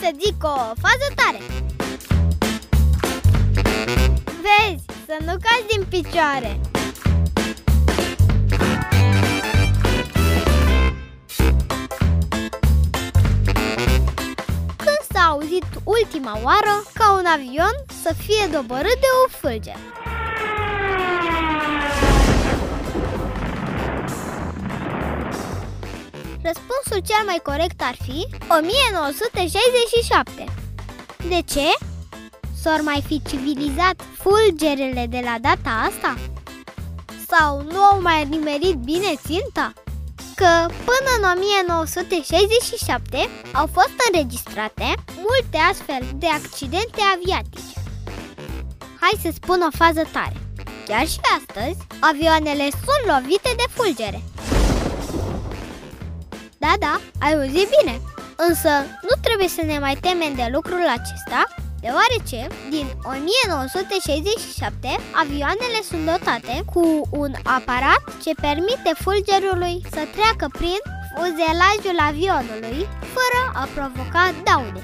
să zic o fază tare Vezi, să nu cazi din picioare Când s-a auzit ultima oară ca un avion să fie doborât de o fulger? Răspunsul cel mai corect ar fi 1967. De ce? S-ar mai fi civilizat fulgerele de la data asta? Sau nu au mai nimerit bine ținta? Că până în 1967 au fost înregistrate multe astfel de accidente aviatice. Hai să spun o fază tare. Chiar și astăzi, avioanele sunt lovite de fulgere. Da, da, ai auzit bine. Însă nu trebuie să ne mai temem de lucrul acesta, deoarece din 1967 avioanele sunt dotate cu un aparat ce permite fulgerului să treacă prin fuzelajul avionului fără a provoca daune.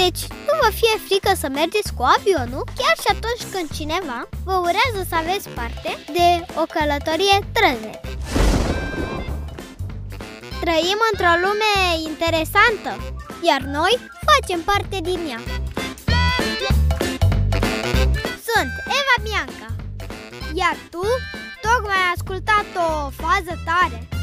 Deci, nu vă fie frică să mergeți cu avionul, chiar și atunci când cineva vă urează să aveți parte de o călătorie trăznetă. Trăim într-o lume interesantă, iar noi facem parte din ea. Sunt Eva Bianca, iar tu tocmai ai ascultat o fază tare.